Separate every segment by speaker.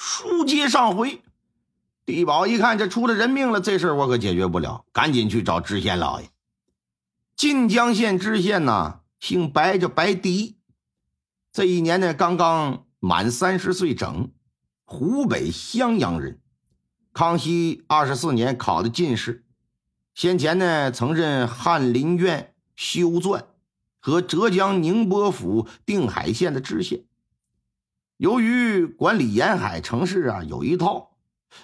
Speaker 1: 书接上回，地保一看这出了人命了，这事儿我可解决不了，赶紧去找知县老爷。晋江县知县呢，姓白，叫白迪。这一年呢，刚刚满三十岁整，湖北襄阳人。康熙二十四年考的进士，先前呢曾任翰林院修撰和浙江宁波府定海县的知县。由于管理沿海城市啊有一套，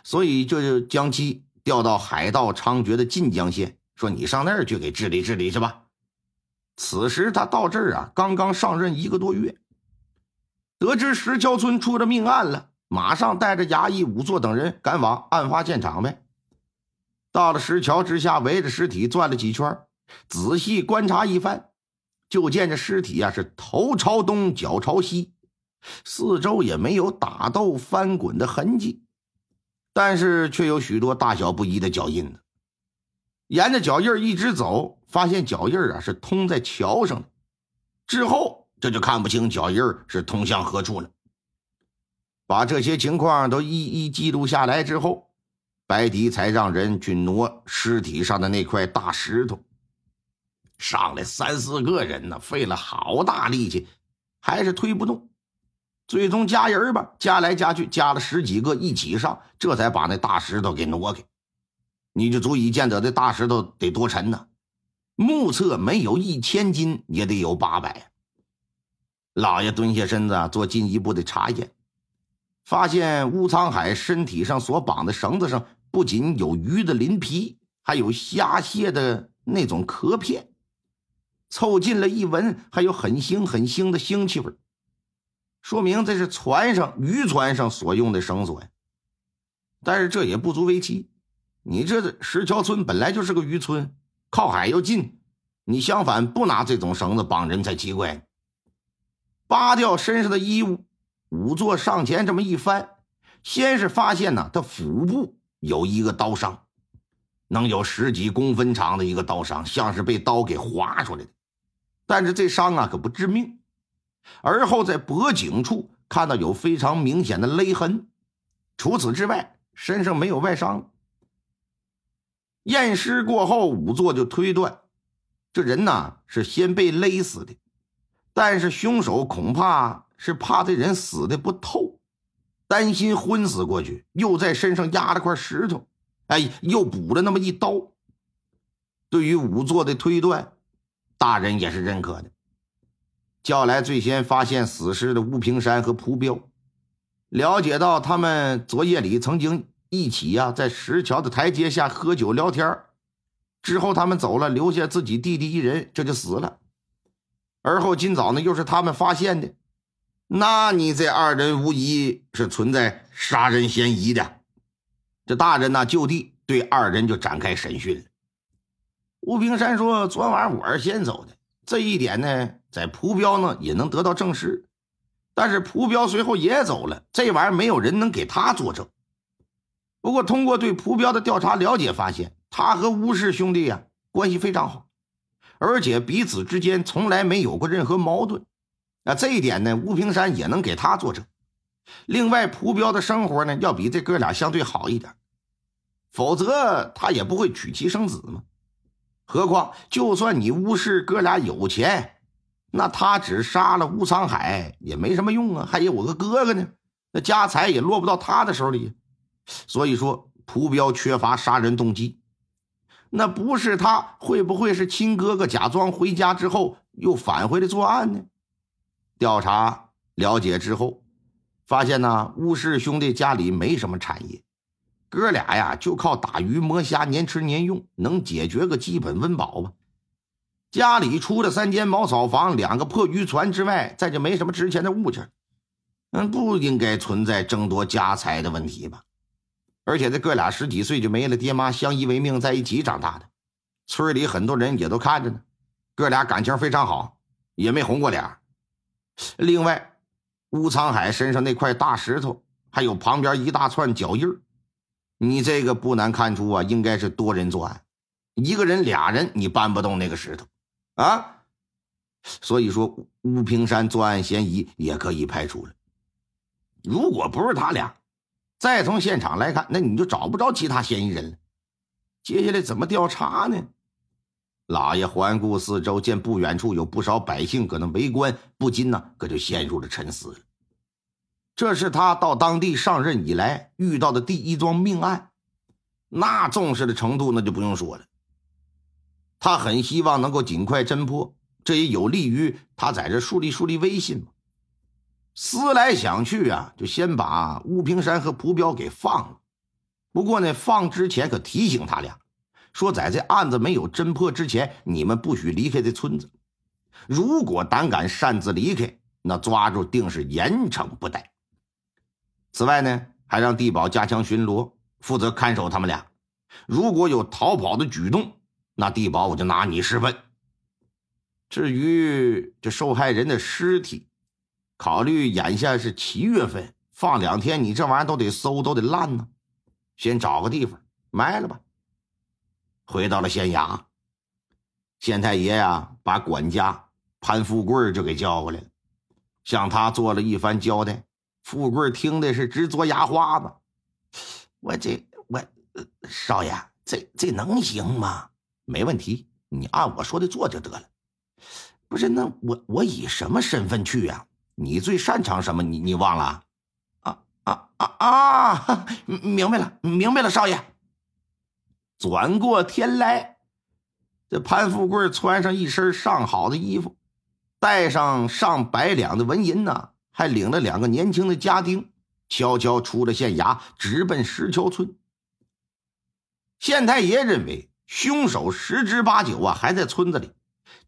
Speaker 1: 所以就将其调到海盗猖獗的晋江县，说你上那儿去给治理治理去吧。此时他到这儿啊，刚刚上任一个多月，得知石桥村出了命案了。马上带着衙役、仵作等人赶往案发现场呗。到了石桥之下，围着尸体转了几圈，仔细观察一番，就见这尸体啊是头朝东，脚朝西，四周也没有打斗、翻滚的痕迹，但是却有许多大小不一的脚印子。沿着脚印一直走，发现脚印啊是通在桥上的，之后这就看不清脚印是通向何处了。把这些情况都一一记录下来之后，白迪才让人去挪尸体上的那块大石头。上来三四个人呢，费了好大力气，还是推不动。最终加人吧，加来加去，加了十几个一起上，这才把那大石头给挪开。你就足以见得这大石头得多沉呢？目测没有一千斤，也得有八百。老爷蹲下身子做进一步的查验。发现乌沧海身体上所绑的绳子上不仅有鱼的鳞皮，还有虾蟹的那种壳片。凑近了一闻，还有很腥很腥的腥气味，说明这是船上渔船上所用的绳索呀。但是这也不足为奇，你这石桥村本来就是个渔村，靠海又近，你相反不拿这种绳子绑人才奇怪。扒掉身上的衣物。仵作上前这么一翻，先是发现呢，他腹部有一个刀伤，能有十几公分长的一个刀伤，像是被刀给划出来的。但是这伤啊可不致命。而后在脖颈处看到有非常明显的勒痕，除此之外身上没有外伤。验尸过后，仵作就推断，这人呢是先被勒死的，但是凶手恐怕。是怕这人死的不透，担心昏死过去，又在身上压了块石头，哎，又补了那么一刀。对于仵作的推断，大人也是认可的。叫来最先发现死尸的乌平山和蒲彪，了解到他们昨夜里曾经一起呀在石桥的台阶下喝酒聊天之后他们走了，留下自己弟弟一人，这就死了。而后今早呢，又是他们发现的。那你这二人无疑是存在杀人嫌疑的。这大人呢，就地对二人就展开审讯了。吴平山说：“昨晚我是先走的，这一点呢，在蒲彪呢也能得到证实。但是蒲彪随后也走了，这玩意儿没有人能给他作证。不过通过对蒲彪的调查了解，发现他和吴氏兄弟呀关系非常好，而且彼此之间从来没有过任何矛盾。”那这一点呢，吴平山也能给他作证。另外，蒲彪的生活呢，要比这哥俩相对好一点，否则他也不会娶妻生子嘛。何况，就算你吴氏哥俩有钱，那他只杀了吴沧海也没什么用啊，还有我个哥哥呢，那家财也落不到他的手里。所以说，蒲彪缺乏杀人动机。那不是他，会不会是亲哥哥假装回家之后又返回来作案呢？调查了解之后，发现呢，乌氏兄弟家里没什么产业，哥俩呀就靠打鱼摸虾，年吃年用，能解决个基本温饱吧。家里除了三间茅草房、两个破渔船之外，再就没什么值钱的物件。嗯，不应该存在争夺家财的问题吧？而且这哥俩十几岁就没了爹妈，相依为命，在一起长大的，村里很多人也都看着呢。哥俩感情非常好，也没红过脸。另外，乌沧海身上那块大石头，还有旁边一大串脚印你这个不难看出啊，应该是多人作案，一个人、俩人你搬不动那个石头啊。所以说，乌平山作案嫌疑也可以排除了。如果不是他俩，再从现场来看，那你就找不着其他嫌疑人了。接下来怎么调查呢？老爷环顾四周，见不远处有不少百姓搁那围观，不禁呢，可就陷入了沉思了。这是他到当地上任以来遇到的第一桩命案，那重视的程度那就不用说了。他很希望能够尽快侦破，这也有利于他在这树立树立威信嘛。思来想去啊，就先把乌平山和蒲彪给放了。不过呢，放之前可提醒他俩。说，在这案子没有侦破之前，你们不许离开这村子。如果胆敢擅自离开，那抓住定是严惩不贷。此外呢，还让地保加强巡逻，负责看守他们俩。如果有逃跑的举动，那地保我就拿你试问。至于这受害人的尸体，考虑眼下是七月份，放两天，你这玩意儿都得馊，都得烂呢。先找个地方埋了吧。回到了县衙，县太爷呀，把管家潘富贵就给叫过来了，向他做了一番交代。富贵听的是直嘬牙花子。我这我少爷，这这能行吗？没问题，你按我说的做就得了。不是，那我我以什么身份去呀？你最擅长什么？你你忘了？啊啊啊啊！明白了，明白了，少爷。转过天来，这潘富贵穿上一身上好的衣服，带上上百两的纹银呢，还领了两个年轻的家丁，悄悄出了县衙，直奔石桥村。县太爷认为凶手十之八九啊还在村子里，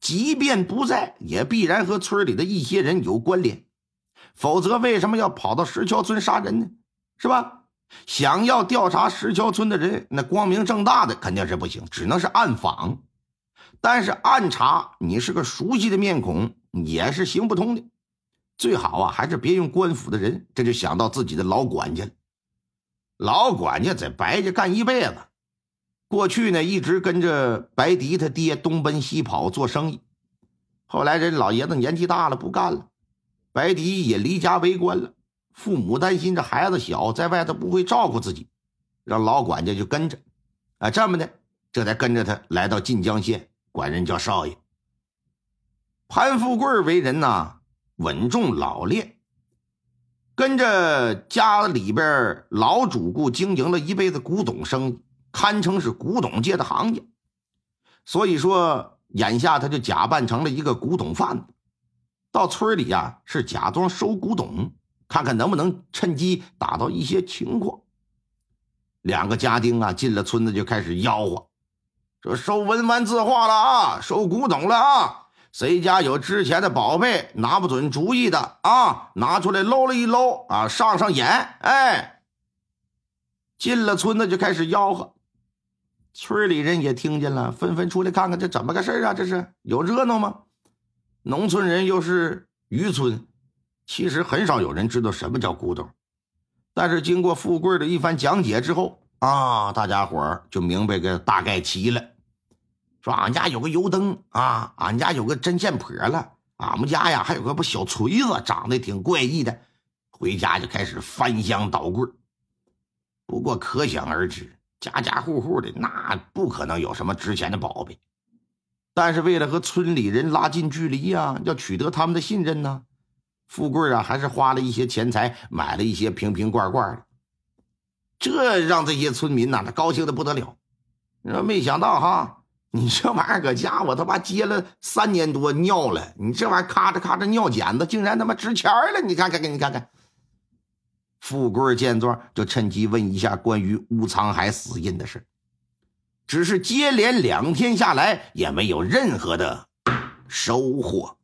Speaker 1: 即便不在，也必然和村里的一些人有关联，否则为什么要跑到石桥村杀人呢？是吧？想要调查石桥村的人，那光明正大的肯定是不行，只能是暗访。但是暗查，你是个熟悉的面孔，也是行不通的。最好啊，还是别用官府的人。这就想到自己的老管家。老管家在白家干一辈子，过去呢一直跟着白迪他爹东奔西跑做生意。后来人老爷子年纪大了，不干了，白迪也离家为官了。父母担心这孩子小，在外头不会照顾自己，让老管家就跟着，啊，这么的，这才跟着他来到晋江县，管人叫少爷。潘富贵为人呐，稳重老练，跟着家里边老主顾经营了一辈子古董生意，堪称是古董界的行家。所以说，眼下他就假扮成了一个古董贩子，到村里呀，是假装收古董。看看能不能趁机打到一些情况。两个家丁啊，进了村子就开始吆喝，说收文玩字画了啊，收古董了啊！谁家有值钱的宝贝，拿不准主意的啊，拿出来搂了一搂啊，上上眼。哎，进了村子就开始吆喝，村里人也听见了，纷纷出来看看这怎么个事啊？这是有热闹吗？农村人又是渔村。其实很少有人知道什么叫古董，但是经过富贵的一番讲解之后啊，大家伙就明白个大概齐了。说俺家有个油灯啊，俺家有个针线婆了，俺们家呀还有个不小锤子，长得挺怪异的。回家就开始翻箱倒柜。不过可想而知，家家户户的那不可能有什么值钱的宝贝。但是为了和村里人拉近距离呀，要取得他们的信任呢。富贵啊，还是花了一些钱财买了一些瓶瓶罐罐的，这让这些村民呐，他高兴的不得了。你说没想到哈，你这玩意儿搁家我他妈接了三年多尿了，你这玩意儿咔嚓咔嚓尿碱子，竟然他妈值钱了！你看看，给你看看。富贵见状，就趁机问一下关于乌沧海死因的事，只是接连两天下来，也没有任何的收获。